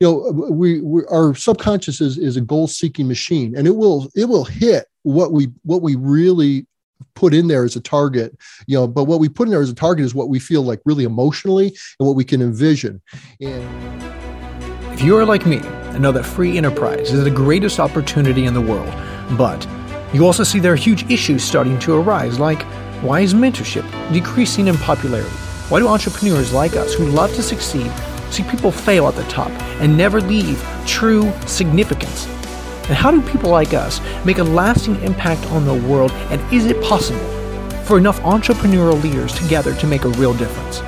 you know we, we our subconscious is, is a goal seeking machine and it will it will hit what we what we really put in there as a target you know but what we put in there as a target is what we feel like really emotionally and what we can envision. And if you are like me and know that free enterprise is the greatest opportunity in the world but you also see there are huge issues starting to arise like why is mentorship decreasing in popularity? Why do entrepreneurs like us who love to succeed see people fail at the top and never leave true significance and how do people like us make a lasting impact on the world? And is it possible for enough entrepreneurial leaders together to make a real difference?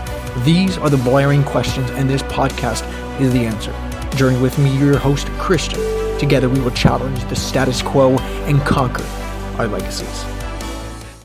These are the blaring questions, and this podcast is the answer. Journey with me, your host, Christian. Together, we will challenge the status quo and conquer our legacies.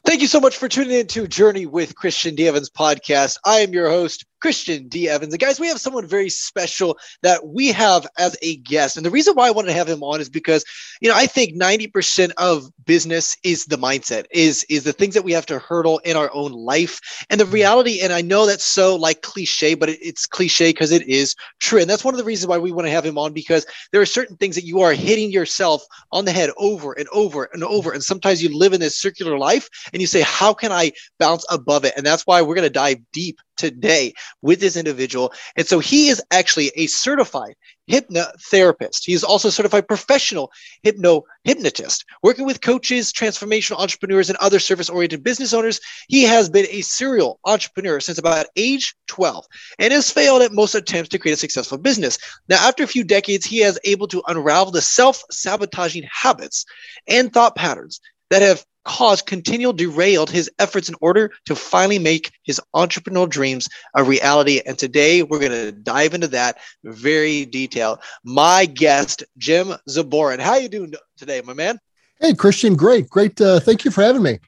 Thank you so much for tuning in to Journey with Christian D. Evans podcast. I am your host, Christian D. Evans. And guys, we have someone very special that we have as a guest. And the reason why I wanted to have him on is because, you know, I think 90% of business is the mindset, is is the things that we have to hurdle in our own life. And the reality, and I know that's so like cliche, but it, it's cliche because it is true. And that's one of the reasons why we want to have him on because there are certain things that you are hitting yourself on the head over and over and over. And sometimes you live in this circular life and you say, How can I bounce above it? And that's why we're going to dive deep today with this individual. And so he is actually a certified hypnotherapist. He's also a certified professional hypno hypnotist, working with coaches, transformational entrepreneurs, and other service-oriented business owners. He has been a serial entrepreneur since about age 12 and has failed at most attempts to create a successful business. Now, after a few decades, he has able to unravel the self-sabotaging habits and thought patterns that have caused continual derailed his efforts in order to finally make his entrepreneurial dreams a reality. And today we're going to dive into that very detailed. My guest, Jim Zaborin. How you doing today, my man? Hey, Christian, great, great. Uh, thank you for having me.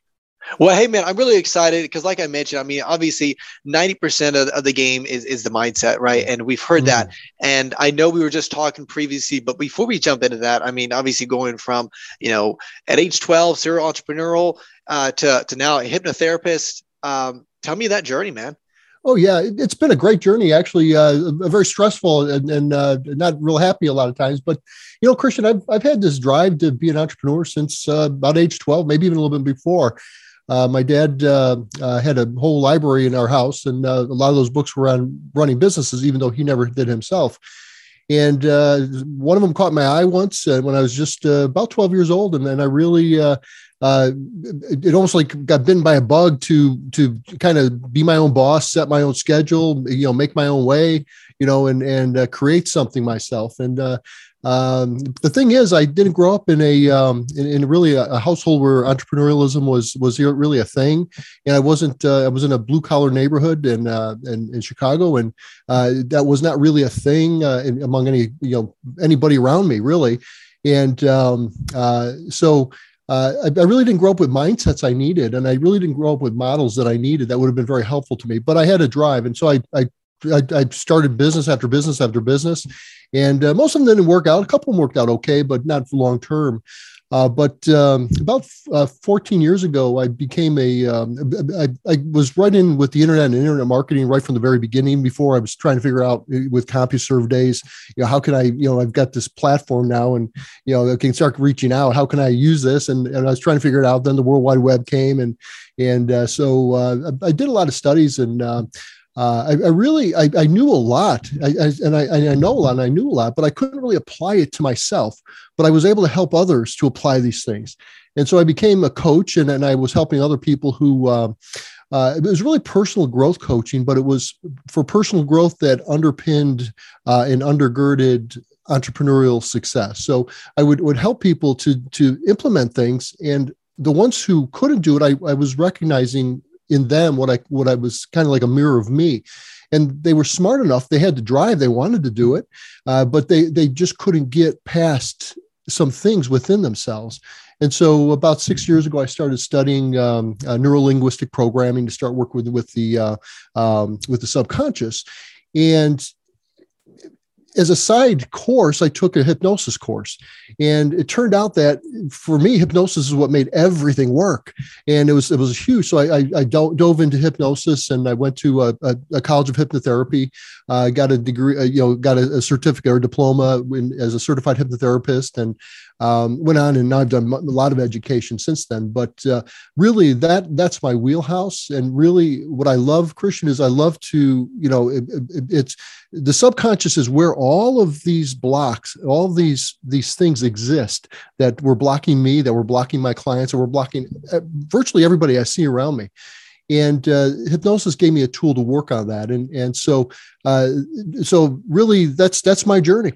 Well, hey man, I'm really excited because, like I mentioned, I mean, obviously, 90% of, of the game is is the mindset, right? And we've heard mm that. And I know we were just talking previously, but before we jump into that, I mean, obviously, going from you know at age 12, serial entrepreneurial uh, to to now a hypnotherapist. Um, tell me that journey, man. Oh yeah, it's been a great journey. Actually, uh, very stressful and, and uh, not real happy a lot of times. But you know, Christian, I've I've had this drive to be an entrepreneur since uh, about age twelve, maybe even a little bit before. Uh, my dad uh, uh, had a whole library in our house, and uh, a lot of those books were on running businesses, even though he never did himself. And uh, one of them caught my eye once uh, when I was just about 12 years old, and then I really it, it, almost like got bitten by a bug to to kind of be my own boss, set my own schedule, you know, make my own way, you know, and and create something myself. And um, the thing is, I didn't grow up in a um, in, in, really a, a, household where entrepreneurialism was was really a thing, and I wasn't. Uh, I was in a blue collar neighborhood in, uh, in, in Chicago, and uh, that was not really a thing uh, in, among any you know anybody around me really, and um, uh, so. Uh, I, I, really didn't grow up with mindsets I needed, and I really didn't grow up with models that I needed that would have been very helpful to me. But I had a drive, and so I, I I, I, started business after business after business, and uh, most of them didn't work out. A couple of them worked out okay, but not long term. Uh, but um, about uh, 14 years ago, I became a. Um, I, I was right in with the internet and internet marketing right from the very beginning. Before I was trying to figure out uh, with CompuServe days, you know, how can I, you know, I've got this platform now, and you know, I can start reaching out. How can I use this? And, and I was trying to figure it out. Then the World Wide Web came, and and uh, so uh, I did a lot of studies and uh, I, I, really I, I, knew a lot I, and I, I know a lot and I knew a lot, but I couldn't really apply it to myself. But I was able to help others to apply these things, and so I became a coach, and, and I was helping other people who. Uh, uh, it was really personal growth coaching, but it was for personal growth that underpinned uh, and undergirded entrepreneurial success. So I would would help people to to implement things, and the ones who couldn't do it, I, I was recognizing in them what I what I was kind of like a mirror of me. And they were smart enough; they had to drive. They wanted to do it, uh, but they they just couldn't get past some things within themselves. And so, about six years ago, I started studying um, uh, neurolinguistic programming to start work with with the uh, um, with the subconscious. And as a side course, I took a hypnosis course, and it turned out that for me, hypnosis is what made everything work, and it was it was huge. So I, I, I dove into hypnosis, and I went to a, a, a college of hypnotherapy, uh, got a degree, uh, you know, got a, a certificate or diploma in, as a certified hypnotherapist, and um, went on and I've done a lot of education since then. But uh, really, that that's my wheelhouse. And really, what I love, Christian, is I love to you know it, it, it's the subconscious is where all of these blocks, all these these things exist that were blocking me, that were blocking my clients, or were blocking uh, virtually everybody I see around me and uh, hypnosis gave me a tool to work on that. And and so uh, so really that's that's my journey.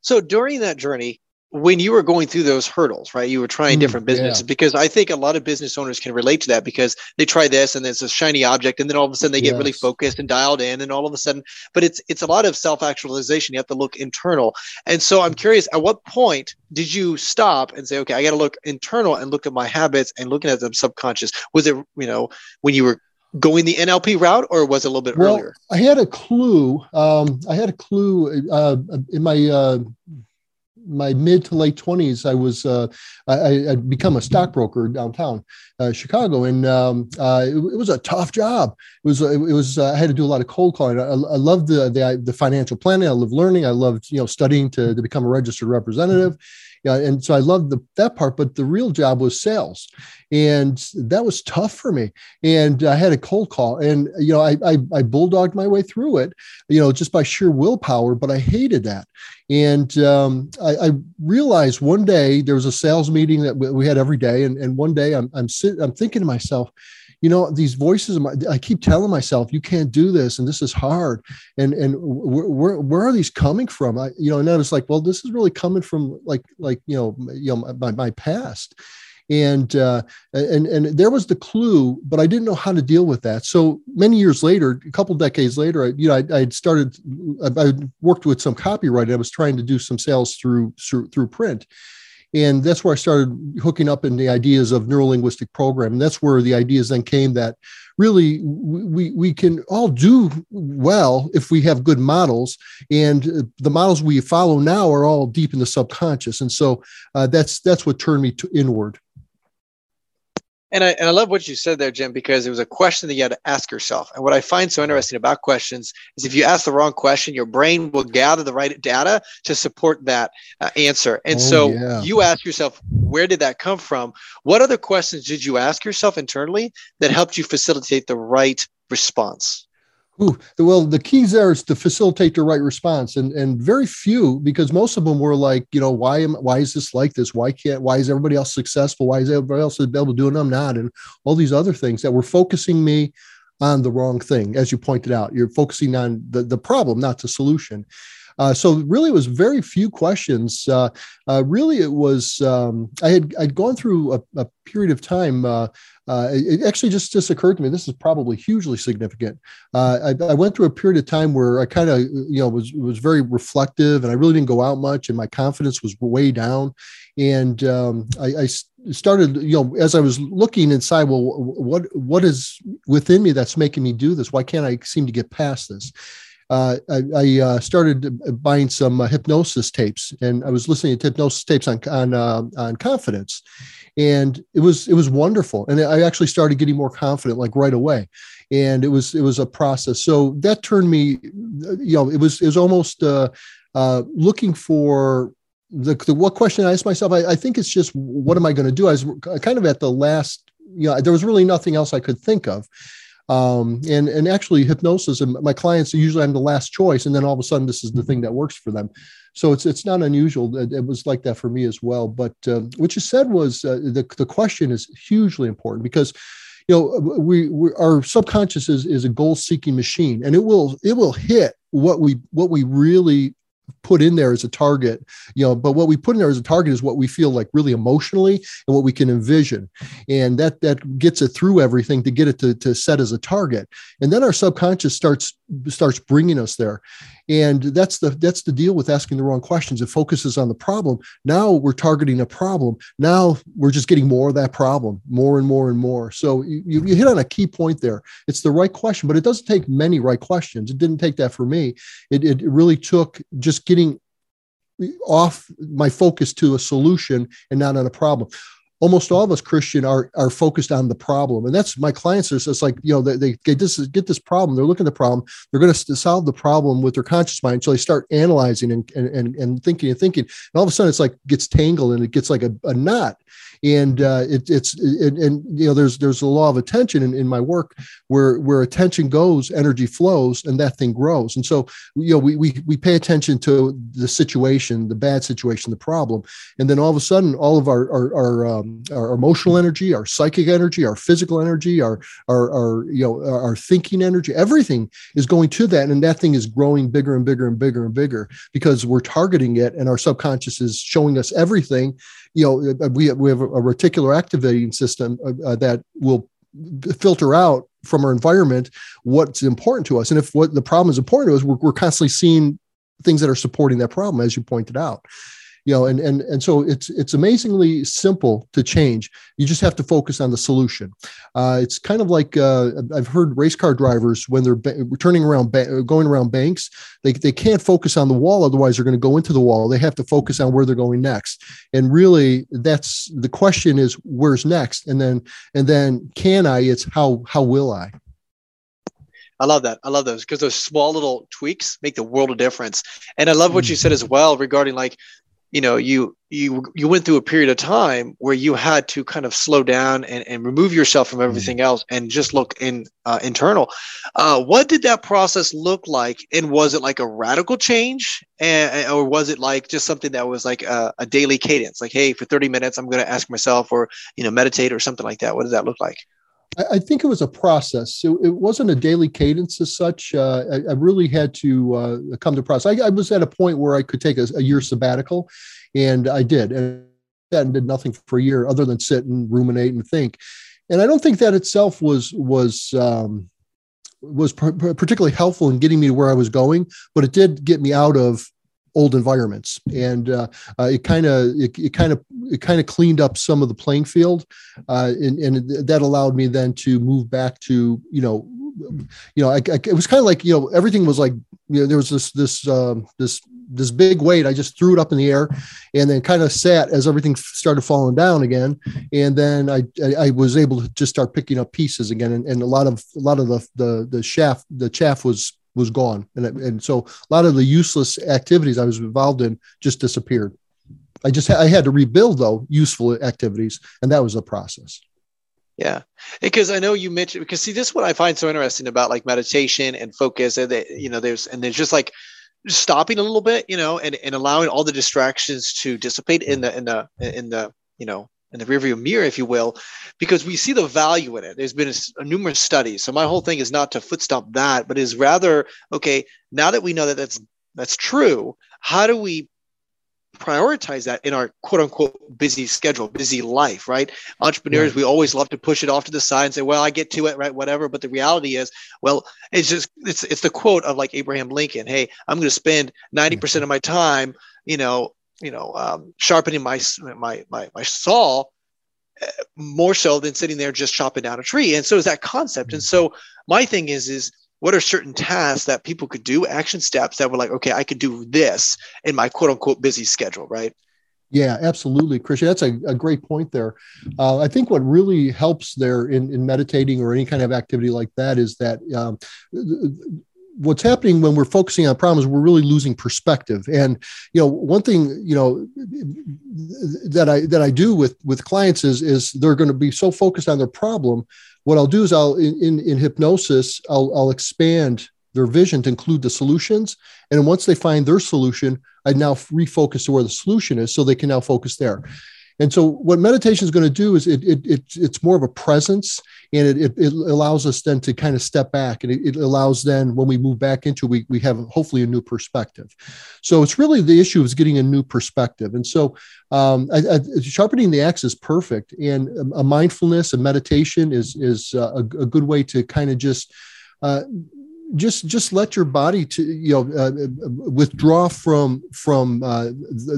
So during that journey, when you were going through those hurdles, right? You were trying mm, different businesses yeah. because I think a lot of business owners can relate to that because they try this and it's a shiny object, and then all of a sudden they yes. get really focused and dialed in, and all of a sudden, but it's it's a lot of self actualization. You have to look internal, and so I'm curious, at what point did you stop and say, okay, I got to look internal and look at my habits and looking at them subconscious? Was it you know when you were going the NLP route, or was it a little bit well, earlier? I had a clue. Um, I had a clue uh, in my uh, my mid to late twenties. I was uh, I, I'd become a stockbroker downtown uh, Chicago, and um, uh, it, it, was a tough job. It was it was uh, I had to do a lot of cold calling. I, I loved the, the the financial planning. I loved learning. I loved you know studying to to become a registered representative yeah, and so I loved the, that part, but the real job was sales, and that was tough for me. And I had a cold call, and you know, I I, I bulldogged my way through it, you know, just by sheer willpower. But I hated that, and um, I, I, realized one day there was a sales meeting that we had every day, and, and one day I'm I'm sitting, I'm thinking to myself, you know these voices i keep telling myself you can't do this and this is hard and and where, where, where are these coming from i you know and then it's like well this is really coming from like like you know you know my, my past and uh, and and there was the clue, but I didn't know how to deal with that. So many years later, a couple decades later, I, you know, I, I started. I, I worked with some copywriting. I was trying to do some sales through through, through print, and that's where I started hooking up in the ideas of neurolinguistic programming. That's where the ideas then came that really we, we can all do well if we have good models. And the models we follow now are all deep in the subconscious. And so uh, that's, that's what turned me to inward. And I, and I love what you said there, Jim, because it was a question that you had to ask yourself. And what I find so interesting about questions is if you ask the wrong question, your brain will gather the right data to support that uh, answer. And oh, so yeah. you ask yourself, where did that come from? What other questions did you ask yourself internally that helped you facilitate the right response? Ooh, well, the keys there is to facilitate the right response, and and very few because most of them were like, you know, why am why is this like this? Why can't why is everybody else successful? Why is everybody else able to do it? I'm not, and all these other things that were focusing me on the wrong thing, as you pointed out. You're focusing on the the problem, not the solution. Uh, so really, it was very few questions. Uh, uh, really, it was um, I had I'd gone through a, a period of time. Uh, it actually just just occurred to me this is probably hugely significant. Uh, I, I, went through a period of time where I kind of you know was was very reflective, and I really didn't go out much, and my confidence was way down. And um, I, I started you know as i was looking inside well what what is within me that's making me do this why can't i seem to get past this uh, I, I uh, started buying some uh, hypnosis tapes, and I was listening to hypnosis tapes on on uh, on confidence, and it was it was wonderful. And I actually started getting more confident like right away, and it was it was a process. So that turned me, you know, it was it was almost uh, uh, looking for the, the what question I asked myself. I, I think it's just what am I going to do? I was kind of at the last. You know, there was really nothing else I could think of um, and and actually hypnosis and my clients usually I'm the last choice and then all of a sudden this is the thing that works for them. So it's it's not unusual it, it was like that for me as well. But uh, what you said was uh, the, the question is hugely important because you know we, we our subconscious is, is a goal seeking machine and it will it will hit what we what we really put in there as a target you know but what we put in there as a target is what we feel like really emotionally and what we can envision. And that that gets it through everything to get it to, to set as a target. And then our subconscious starts starts bringing us there. And that's the that's the deal with asking the wrong questions. It focuses on the problem. Now we're targeting a problem. Now we're just getting more of that problem more and more and more. So you, you hit on a key point there. It's the right question but it doesn't take many right questions. It didn't take that for me. It, it really took just getting off my focus to a solution and not on a problem almost all of us Christian are are focused on the problem, and that's my clients. Are just like you know they, they get this get this problem. They're looking at the problem. They're going to solve the problem with their conscious mind. So they start analyzing and and and thinking and thinking. And all of a sudden, it's like gets tangled and it gets like a, a knot and uh, it, it's it, and you know there's there's a law of attention in, in my work where where attention goes energy flows and that thing grows. And so you know we we, we pay attention to the situation the bad situation the problem. And then all of a sudden all of our our our, um, our emotional energy our psychic energy our physical energy our, our our you know our thinking energy everything is going to that. And that thing is growing bigger and bigger and bigger and bigger because we're targeting it and our subconscious is showing us everything you know, uh, we, we have a reticular activating system uh, uh, that will filter out from our environment what's important to us. And if what the problem is important to us, we're, we're constantly seeing things that are supporting that problem, as you pointed out you know and and and so it's it's amazingly simple to change. You just have to focus on the solution. Uh, it's kind of like uh, i've heard race car drivers when they're ba- turning around ba- going around banks they, they can't focus on the wall otherwise they're going to go into the wall. They have to focus on where they're going next. And really that's the question is where's next? And then and then can i? It's how how will i? I love that. I love those because those small little tweaks make the world of difference. And I love what you said as well regarding like you know you you you went through a period of time where you had to kind of slow down and, and remove yourself from everything mm-hmm. else and just look in uh, internal. Uh, what did that process look like? And was it like a radical change? And, or was it like just something that was like a, a daily cadence? Like hey for 30 minutes i'm going to ask myself or you know meditate or something like that. What does that look like I think it was a process. It, it wasn't a daily cadence as such. Uh, I, I, really had to uh, come to process. I, I, was at a point where I could take a, a year sabbatical, and I did, and, and did nothing for a year other than sit and ruminate and think. And I don't think that itself was was um, was particularly helpful in getting me to where I was going, but it did get me out of old environments. And uh, uh, it kind of it kind of it kind of cleaned up some of the playing field uh, and, and that allowed me then to move back to you know you know I, I, it was kind of like you know everything was like you know there was this this um, this this big weight i just threw it up in the air and then kind of sat as everything started falling down again. And then i i, I was able to just start picking up pieces again. And, and a lot of a lot of the the the shaft the chaff was was gone. And, and so a lot of the useless activities I was involved in just disappeared. I just I had to rebuild though useful activities, and that was a process. Yeah, because I know you mentioned because see this is what I find so interesting about like meditation and focus, and that you know there's and there's just like stopping a little bit, you know, and, and allowing all the distractions to dissipate in the in the in the you know in the rearview mirror, if you will, because we see the value in it. There's been a, a numerous studies. So my whole thing is not to footstop that, but is rather okay. Now that we know that that's that's true, how do we prioritize that in our quote unquote busy schedule, busy life, right? Entrepreneurs, yeah. we always love to push it off to the side and say, well, I get to it, right? Whatever. But the reality is, well, it's just, it's, it's the quote of like Abraham Lincoln. Hey, I'm going to spend 90% of my time, you know, you know, um, sharpening my my my my saw uh, more so than sitting there just chopping down a tree. And so is that concept. And so my thing is is what are certain tasks that people could do, action steps that were like, okay, I could do this in my quote unquote busy schedule, right? Yeah, absolutely, Christian. That's a, a great point there. Uh, I think what really helps there in, in meditating or any kind of activity like that is that um, what's happening when we're focusing on problems we're really losing perspective. And you know one thing you know that i that i do with with clients is is they're going to be so focused on their problem. What i'll do is i'll in in, in hypnosis i'll i'll expand their vision to include the solutions. And once they find their solution i now refocus to where the solution is so they can now focus there and so what meditation is going to do is it, it, it, it's more of a presence and it, it, it allows us then to kind of step back and it, it allows then when we move back into we, we have hopefully a new perspective. So it's really the issue is getting a new perspective. And so um, I, I, sharpening the axe is perfect. And a mindfulness and meditation is, is uh, a, a good way to kind of just uh, just just let your body to you know uh, withdraw from from uh,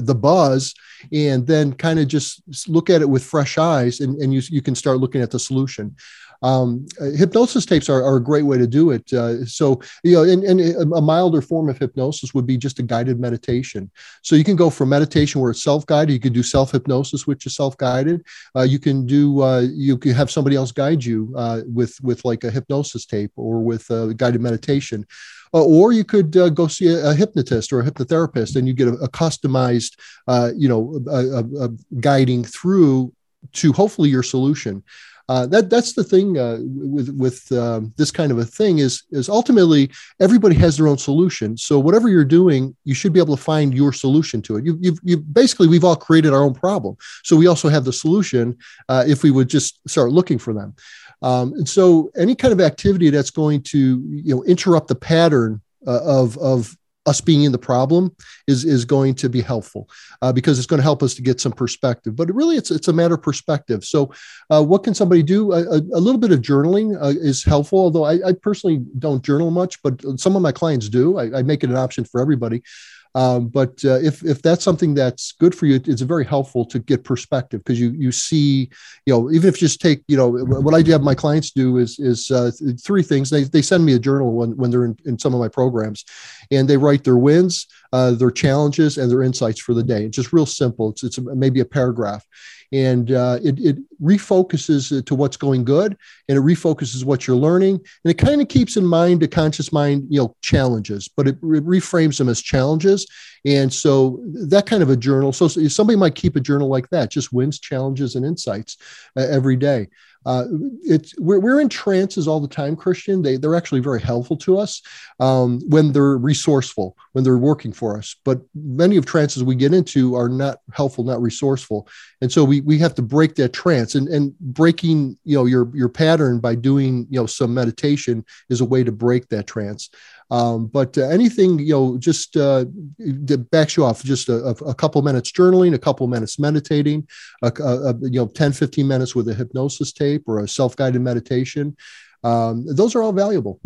the buzz and then kind of just look at it with fresh eyes and, and you, you can start looking at the solution um, hypnosis tapes are, are, a great way to do it. Uh, so, you know, and, and, a milder form of hypnosis would be just a guided meditation. So you can go from meditation where it's self-guided. You can do self-hypnosis, which is self-guided. Uh, you can do, uh, you can have somebody else guide you uh, with, with like a hypnosis tape or with a guided meditation. Uh, or you could uh, go see a, a, hypnotist or a hypnotherapist and you get a, a customized uh, you know a, guiding through to hopefully your solution uh, that that's the thing uh, with with um, this kind of a thing is is ultimately everybody has their own solution. So whatever you're doing, you should be able to find your solution to it. You you, you basically we've all created our own problem, so we also have the solution uh, if we would just start looking for them. Um, and so any kind of activity that's going to you know interrupt the pattern uh, of of us being in the problem is is going to be helpful uh, because it's going to help us to get some perspective. But really, it's it's a matter of perspective. So, uh, what can somebody do? A, a little bit of journaling uh, is helpful. Although I, I, personally don't journal much, but some of my clients do. I, I make it an option for everybody. Um, but uh, if if that's something that's good for you, it's very helpful to get perspective because you you see, you know, even if you just take, you know, what I have my clients do is is uh, three things. They they send me a journal when when they're in, in some of my programs, and they write their wins, uh, their challenges, and their insights for the day. It's just real simple. It's it's maybe a paragraph, and uh, it, it refocuses to what's going good and it refocuses what you're learning and it kind of keeps in mind the conscious mind you know challenges but it, it reframes them as challenges and so that kind of a journal so somebody might keep a journal like that just wins challenges and insights uh, every day uh, it's we're, we're in trances all the time christian. They, they're actually very helpful to us um, when they're resourceful when they're working for us. But many of trances we get into are not helpful not resourceful. And so we, we have to break that trance. And, and breaking you know your your pattern by doing you know some meditation is a way to break that trance um, but uh, anything, you know, just uh, backs you off just a, a couple minutes journaling, a couple minutes meditating, a, a, you know, 10, 15 minutes with a hypnosis tape or a self guided meditation. Um, those are all valuable.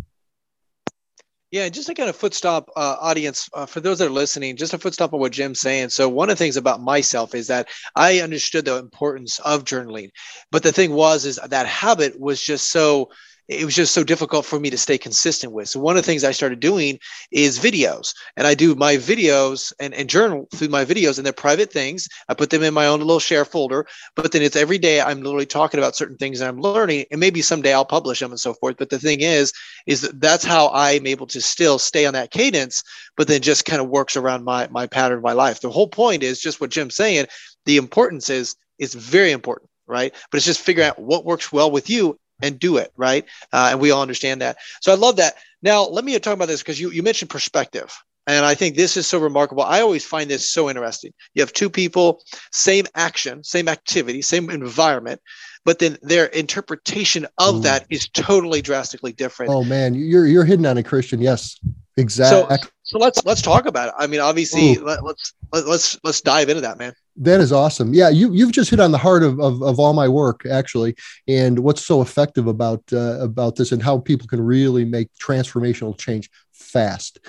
Yeah, just to kind of foot stop, uh, audience, uh, for those that are listening, just a foot stop on what Jim's saying. So, one of the things about myself is that I understood the importance of journaling, but the thing was, is that habit was just so it was just so difficult for me to stay consistent with. So one of the things I started doing is videos, and I do my videos and, and journal through my videos, and they're private things. I put them in my own little share folder, but then it's every day I'm literally talking about certain things that I'm learning, and maybe someday I'll publish them and so forth. But the thing is, is that that's how I'm able to still stay on that cadence, but then just kind of works around my my pattern of my life. The whole point is just what Jim's saying. The importance is it's very important right? But it's just figuring out what works well with you and do it right? Uh, and we all understand that. So i love that. Now let me talk about this because you, you mentioned perspective and i think this is so remarkable. I always find this so interesting. You have two people same action same activity same environment but then their interpretation of Ooh. that is totally drastically different. Oh man you're you're hitting on a christian yes exactly so, so let's let's talk about it. I mean obviously let, let's let, let's let's dive into that man that is awesome. Yeah, you you've just hit on the heart of, of, of all my work actually, and what's so effective about uh, about this, and how people can really make transformational change fast.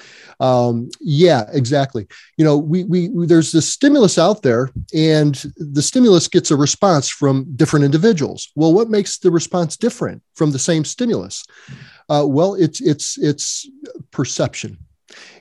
Um, yeah, exactly. You know, we, we we there's this stimulus out there, and the stimulus gets a response from different individuals. Well, what makes the response different from the same stimulus? Uh, well, it's it's it's perception,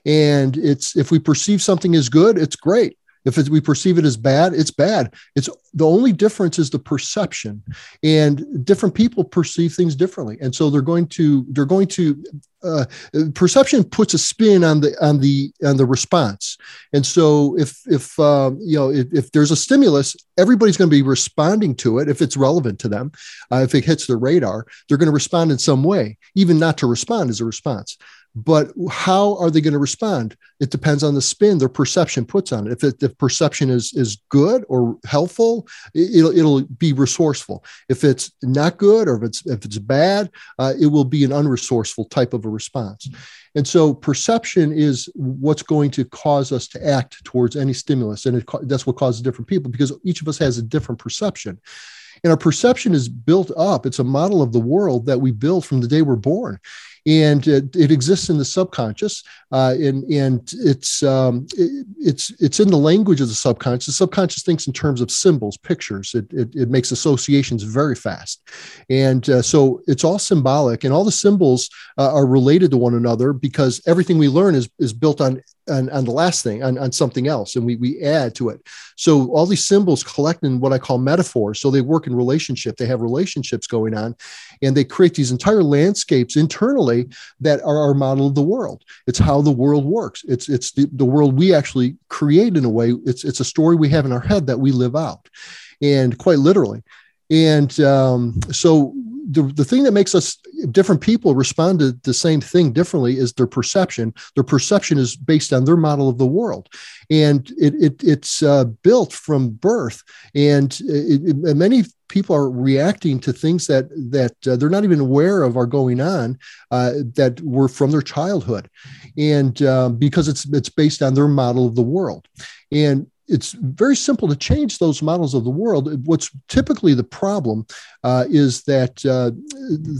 and it's if we perceive something as good, it's great if we perceive it as bad, it's bad. It's the only difference is the perception, and different people perceive things differently, and so they're going to they're going to uh, perception puts a spin on the on the on the response, and so if if um, you know if, if, there's a stimulus, everybody's going to be responding to it if it's relevant to them. Uh, if it hits the radar, they're going to respond in some way. Even not to respond is a response but how are they going to respond? It depends on the spin their perception puts on it. If, it, if perception is is good or helpful it'll it'll be resourceful. If it's not good or if it's if it's bad uh, it will be an unresourceful type of a response. And so perception is what's going to cause us to act towards any stimulus and it, that's what causes different people because each of us has a different perception. And our perception is built up it's a model of the world that we build from the day we're born and it, it exists in the subconscious, uh, and and it's um, it, it's it's in the language of the subconscious. The subconscious thinks in terms of symbols, pictures. It it, it makes associations very fast, and uh, so it's all symbolic, and all the symbols uh, are related to one another because everything we learn is is built on on, on the last thing on, on something else and we, we add to it so all these symbols collect in what i call metaphors so they work in relationship they have relationships going on and they create these entire landscapes internally that are our model of the world. It's how the world works. It's it's the, the world we actually create in a way. It's it's a story we have in our head that we live out and quite literally. And um, so the, the thing that makes us different people respond to the same thing differently is their perception. Their perception is based on their model of the world, and it, it it's uh, built from birth. And it, it, many people are reacting to things that that uh, they're not even aware of are going on uh, that were from their childhood, and um, because it's it's based on their model of the world. And it's very simple to change those models of the world. What's typically the problem uh, is that uh,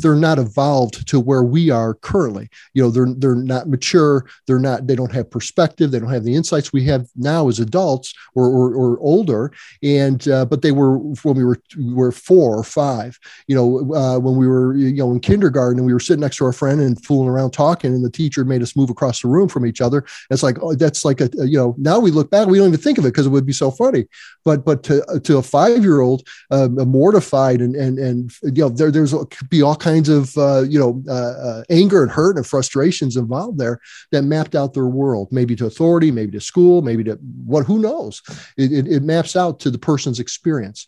they're not evolved to where we are currently. You know, they're they're not mature. They're not. They don't have perspective. They don't have the insights we have now as adults or or, or older. And uh, but they were when we were we were four or five. You know, uh, when we were you know in kindergarten and we were sitting next to our friend and fooling around talking, and the teacher made us move across the room from each other. It's like oh, that's like a, a you know now we look back we don't even think of it because it would be so funny. But but to to a five year old, uh, mortified and and and and you know there there's could be all kinds of uh, you know uh, uh, anger and hurt and frustrations involved there that mapped out their world maybe to authority maybe to school maybe to what who knows? It, it, it maps out to the person's experience.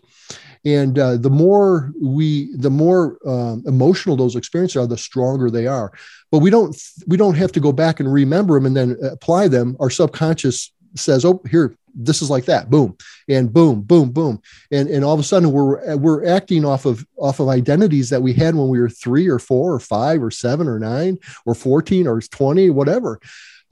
And uh, the more we the more um, emotional those experiences are the stronger they are. But we don't we don't have to go back and remember them and then apply them. Our subconscious says oh here this is like that boom and boom boom boom and and all of a sudden we're we're acting off of off of identities that we had when we were three or four or five or seven or nine or 14 or 20 whatever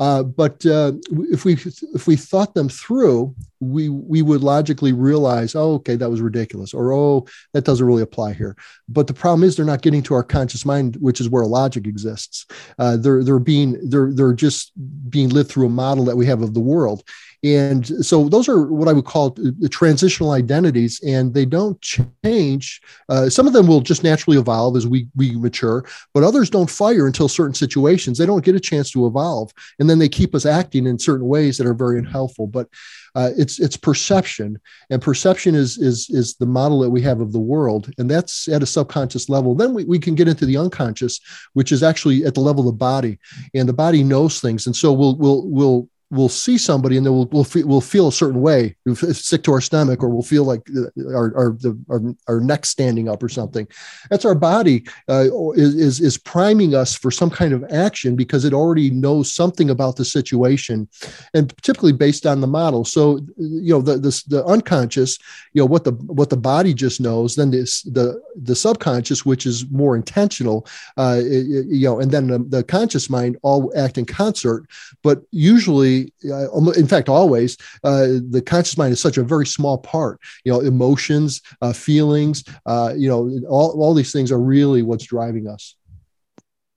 uh, but uh, if we if we thought them through, we we would logically realize, oh, okay, that was ridiculous, or oh, that doesn't really apply here. But the problem is they're not getting to our conscious mind, which is where logic exists. Uh, they're they're being they're they're just being lived through a model that we have of the world, and so those are what I would call the transitional identities, and they don't change. Uh, some of them will just naturally evolve as we we mature, but others don't fire until certain situations. They don't get a chance to evolve, and then they keep us acting in certain ways that are very unhelpful. But uh, it's it's perception, and perception is is is the model that we have of the world, and that's at a subconscious level. Then we, we can get into the unconscious, which is actually at the level of the body, and the body knows things, and so we'll we'll we'll we'll see somebody and then we'll we'll, feel, we'll feel a certain way, we'll sick to our stomach, or we'll feel like uh, our our, the, our, our neck standing up or something. That's our body uh, is, is priming us for some kind of action because it already knows something about the situation, and typically based on the model. So you know the the, the unconscious, you know what the what the body just knows. Then this the the subconscious, which is more intentional, uh, you know, and then the, the conscious mind all act in concert, but usually in fact, always, uh, the conscious mind is such a very small part. You know, emotions, uh, feelings, uh, you know, all, all these things are really what's driving us.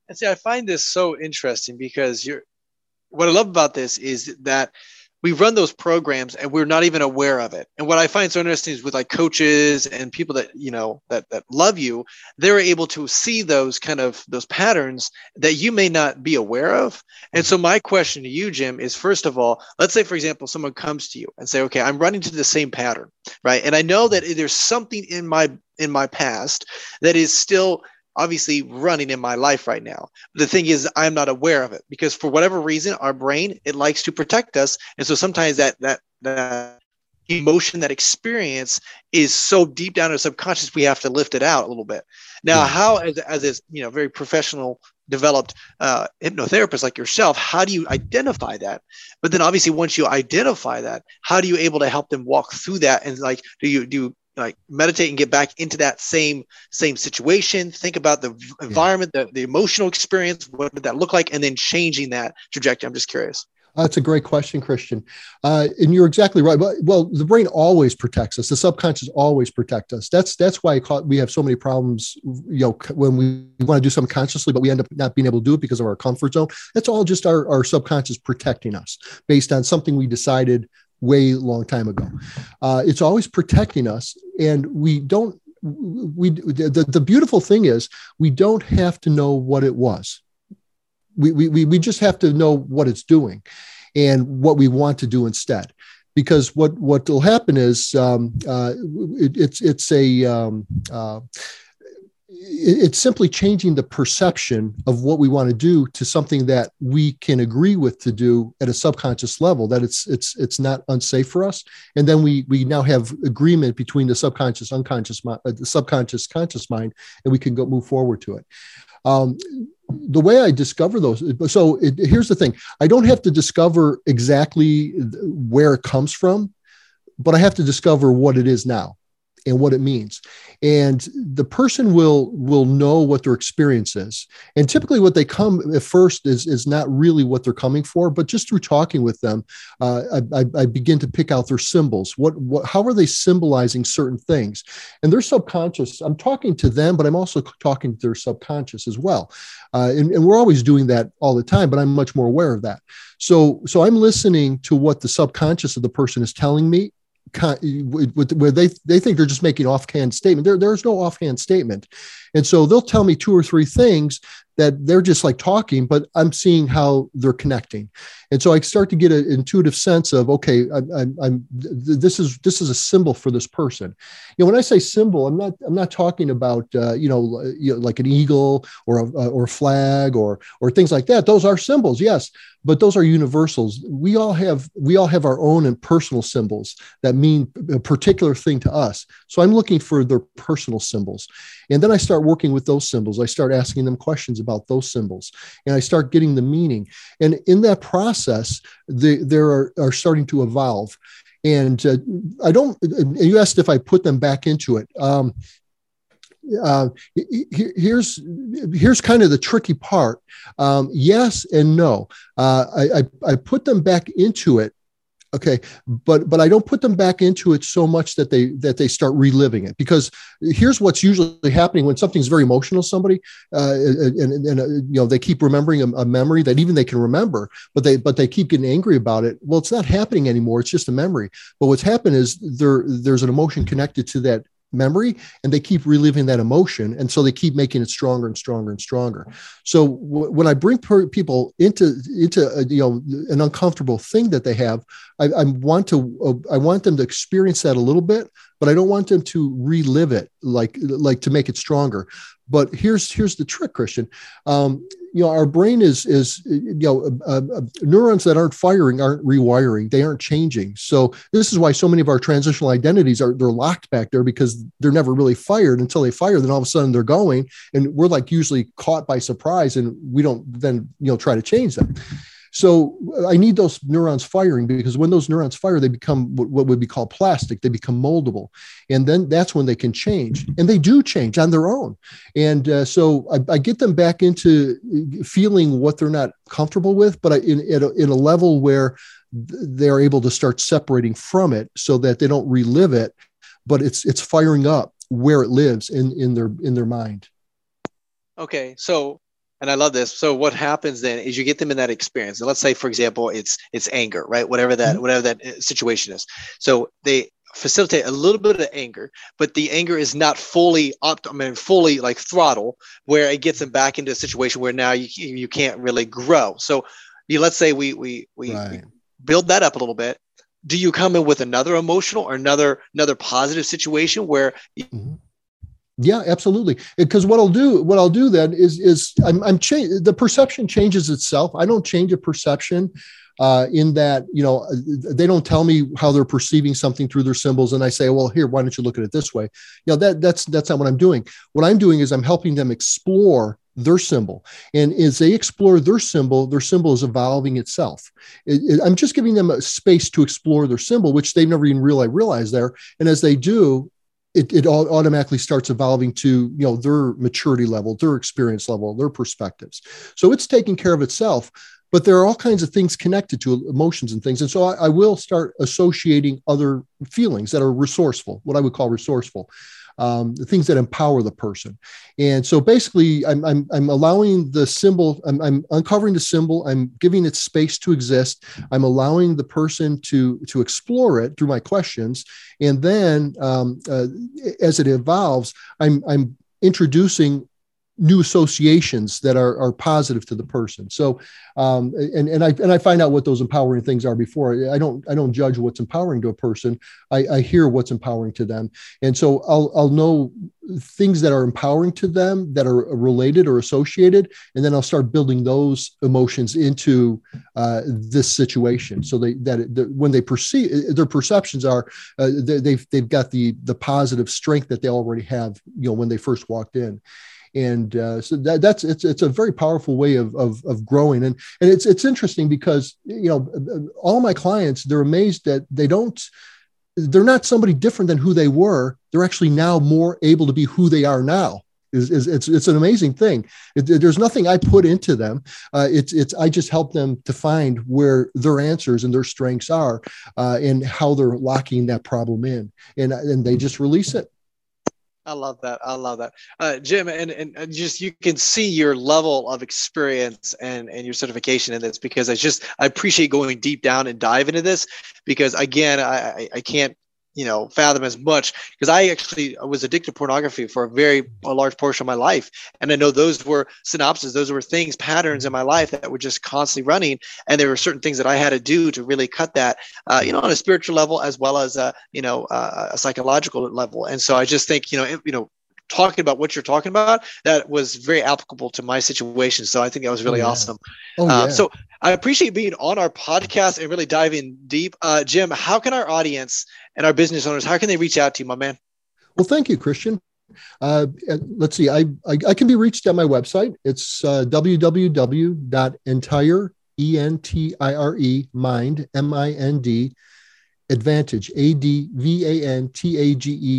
And see, I find this so interesting because you're, what I love about this is that we run those programs and we're not even aware of it. And what I find so interesting is with like coaches and people that you know that that love you, they're able to see those kind of those patterns that you may not be aware of. And so my question to you, Jim, is first of all, let's say for example, someone comes to you and say, okay, I'm running to the same pattern, right? And I know that there's something in my in my past that is still obviously running in my life right now. The thing is, I'm not aware of it because for whatever reason, our brain it likes to protect us, and so sometimes that that that emotion, that experience is so deep down in our subconscious, we have to lift it out a little bit. Now, yeah. how as as a you know very professional developed uh, hypnotherapist like yourself, how do you identify that? But then obviously once you identify that, how do you able to help them walk through that? And like, do you do like meditate and get back into that same same situation think about the environment the, the emotional experience what did that look like and then changing that trajectory i'm just curious That's a great question, Christian. Uh, and you're exactly right. Well, the brain always protects us. The subconscious always protect us. That's that's why we have so many problems. You know, when we want to do something consciously, but we end up not being able to do it because of our comfort zone. That's all just our, our subconscious protecting us based on something we decided way long time ago. Uh, it's always protecting us, and we don't. We the, the beautiful thing is we don't have to know what it was we, we, we just have to know what it's doing and what we want to do instead because what what will happen is um, uh, it, it's it's a um, uh, it's simply changing the perception of what we want to do to something that we can agree with to do at a subconscious level that it's it's it's not unsafe for us. And then we we now have agreement between the subconscious unconscious mind uh, the subconscious conscious mind and we can go move forward to it. Um, the way I discover those, so it, here's the thing. I don't have to discover exactly where it comes from, but I have to discover what it is now and what it means. And the person will will know what their experience is. And typically what they come at first is is not really what they're coming for but just through talking with them uh, I, I, begin to pick out their symbols. What, what how are they symbolizing certain things? And their subconscious i'm talking to them but i'm also talking to their subconscious as well. Uh, and, and we're always doing that all the time but i'm much more aware of that. So so i'm listening to what the subconscious of the person is telling me where they they think they're just making offhand statement. There there's no offhand statement, and so they'll tell me two or three things that they're just like talking, but I'm seeing how they're connecting, and so I start to get an intuitive sense of okay, I'm, I'm this is this is a symbol for this person. You know, when I say symbol, I'm not I'm not talking about uh, you, know, you know like an eagle or a or a flag or or things like that. Those are symbols, yes, but those are universals. We all have we all have our own and personal symbols that mean a particular thing to us. So I'm looking for their personal symbols, and then I start working with those symbols. I start asking them questions about those symbols, and I start getting the meaning. And in that process, they they are, are starting to evolve. And uh, I don't. You asked if I put them back into it. Um, uh, here's here's kind of the tricky part. Um, yes and no. Uh, I, I, I put them back into it. Okay, but but I don't put them back into it so much that they that they start reliving it because here's what's usually happening when something's very emotional somebody uh, and, and, uh, you know they keep remembering a, a, memory that even they can remember but they but they keep getting angry about it. Well it's not happening anymore it's just a memory. But what's happened is there there's an emotion connected to that memory and they keep reliving that emotion and so they keep making it stronger and stronger and stronger. So w- when i bring per- people into into a, you know an uncomfortable thing that they have i, I want to uh, i want them to experience that a little bit but i don't want them to relive it like like to make it stronger. But here's here's the trick christian. Um, you know our brain is is you know uh, uh, neurons that aren't firing aren't rewiring. They aren't changing. So this is why so many of our transitional identities are they're locked back there because they're never really fired. Until they fire then all of a sudden they're going and we're like usually caught by surprise and we don't then you know try to change them so uh, I need those neurons firing because when those neurons fire, they become what would be called plastic. They become moldable, and then that's when they can change, and they do change on their own. And uh, so I, I, get them back into uh, feeling what they're not comfortable with, but I, in a, in a level where they're able to start separating from it, so that they don't relive it, but it's it's firing up where it lives in in their in their mind. Okay, so and I love this. So what happens then is you get them in that experience. And let's say, for example, it's it's anger, right? Whatever that mm-hmm. whatever that uh, situation is. So they facilitate a little bit of anger, but the anger is not fully up. I mean, fully like throttle, where it gets them back into a situation where now you you can't really grow. So you let's say we we we, right. we build that up a little bit. Do you come in with another emotional or another another positive situation where mm-hmm. Yeah, absolutely. Because what I'll do, what I'll do then is, is I'm, I'm cha- the perception changes itself. I don't change a perception uh, in that, you know, they don't tell me how they're perceiving something through their symbols. And I say, well, here, why don't you look at it this way? You know, that that's, that's not what I'm doing. What I'm doing is I'm helping them explore their symbol. And as they explore their symbol, their symbol is evolving itself. It, it, I'm just giving them a space to explore their symbol, which they've never even really realized there. And as they do, it, it automatically starts evolving to you know their maturity level their experience level their perspectives so it's taking care of itself but there are all kinds of things connected to emotions and things. And so I, I will start associating other feelings that are resourceful, what I would call resourceful um, the things that empower the person. And so basically, I'm, I'm, I'm allowing the symbol, I'm, I'm uncovering the symbol, I'm giving it space to exist, I'm allowing the person to, to explore it through my questions. And then um, uh, as it evolves, I'm, I'm introducing new associations that are, are positive to the person. So, um, and, and I, and I find out what those empowering things are before I don't, I don't judge what's empowering to a person. I, I hear what's empowering to them. And so I'll, I'll know things that are empowering to them that are related or associated. And then I'll start building those emotions into uh, this situation. So they, that, when they perceive their perceptions are, uh, they, they've, they've got the, the positive strength that they already have, you know, when they first walked in and uh, so that, that's it's it's a very powerful way of, of of growing and and it's it's interesting because you know all my clients they're amazed that they don't they're not somebody different than who they were they're actually now more able to be who they are now is, is it's it's an amazing thing. It, there's nothing I put into them. Uh, it's it's I just help them to find where their answers and their strengths are, uh, and how they're locking that problem in, and and they just release it. I love that. I love that, uh, Jim. And, and just you can see your level of experience and and your certification in this because I just I appreciate going deep down and dive into this because again I I can't you know fathom as much because i actually was addicted to pornography for a very a large portion of my life. And i know those were synapses those were things patterns in my life that were just constantly running. And there were certain things that i had to do to really cut that uh, you know on a spiritual level as well as a you know uh, a psychological level. And so i just think you know it, you know talking about what you're talking about that was very applicable to my situation so i think that was really oh, yeah. awesome oh, um, so I appreciate being on our podcast and really diving deep. Uh, Jim, how can our audience and our business owners, how can they reach out to you, my man? Well, thank you, Christian. Uh, let's see, I, I, I, can be reached at my website. It's uh, www.entire, E-N-T-I-R-E, mind, M-I-N-D, advantage, A-D-V-A-N-T-A-G-E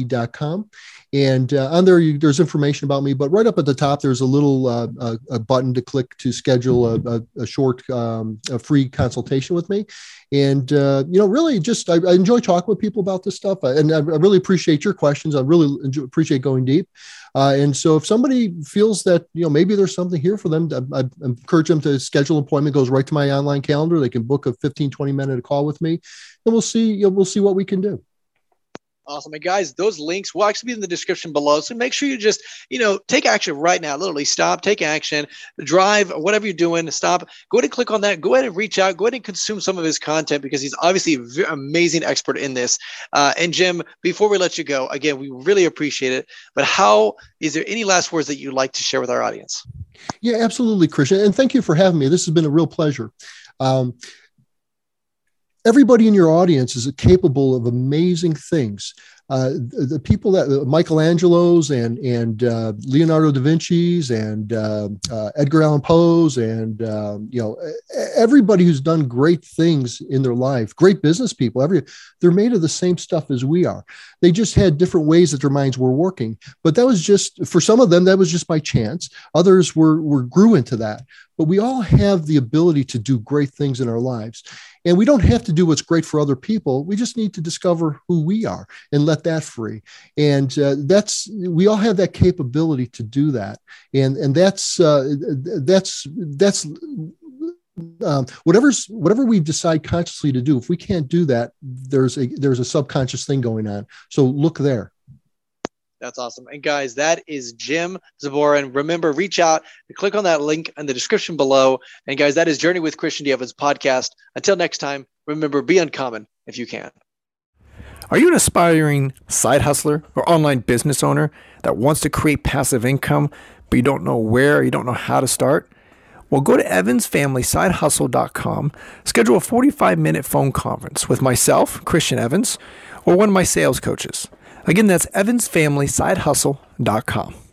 dot com. And uh, on there, you, there's information about me. But right up at the top, there's a little uh, a, a, button to click to schedule a, a, a short, um, a free consultation with me. And uh, you know, really, just I, I, enjoy talking with people about this stuff, and I, really appreciate your questions. I really enjoy, appreciate going deep. Uh, and so, if somebody feels that you know maybe there's something here for them, I, I, encourage them to schedule an appointment. Goes right to my online calendar. They can book a 15, 20 minute call with me, and we'll see. You know, we'll see what we can do. Awesome. And guys, those links will actually be in the description below. So make sure you just, you know, take action right now. Literally stop, take action, drive, whatever you're doing, stop. Go ahead and click on that. Go ahead and reach out. Go ahead and consume some of his content because he's obviously an amazing expert in this. Uh, and Jim, before we let you go, again, we really appreciate it. But how is there any last words that you'd like to share with our audience? Yeah, absolutely, Christian. And thank you for having me. This has been a real pleasure. Um, everybody in your audience is capable of amazing things. Uh, the, the, people that uh, Michelangelo's and and uh, Leonardo da Vinci's and uh, uh, Edgar Allan Poe's and um, you know everybody who's done great things in their life, great business people, every they're made of the same stuff as we are. They just had different ways that their minds were working, but that was just for some of them that was just by chance. Others were were grew into that. But we all have the ability to do great things in our lives. And we don't have to do what's great for other people. We just need to discover who we are and let that free. And uh, that's we all have that capability to do that. And and that's uh, that's that's um, whatever's whatever we decide consciously to do. If we can't do that, there's a there's a subconscious thing going on. So look there. That's awesome. And guys, that is Jim Zaborin. Remember, reach out, click on that link in the description below. And guys, that is Journey with Christian D. Evans podcast. Until next time, remember, be uncommon if you can. Are you an aspiring side hustler or online business owner that wants to create passive income, but you don't know where, you don't know how to start? Well, go to evansfamilysidehustle.com, schedule a 45 minute phone conference with myself, Christian Evans, or one of my sales coaches. Again, that's evansfamilysidehustle.com.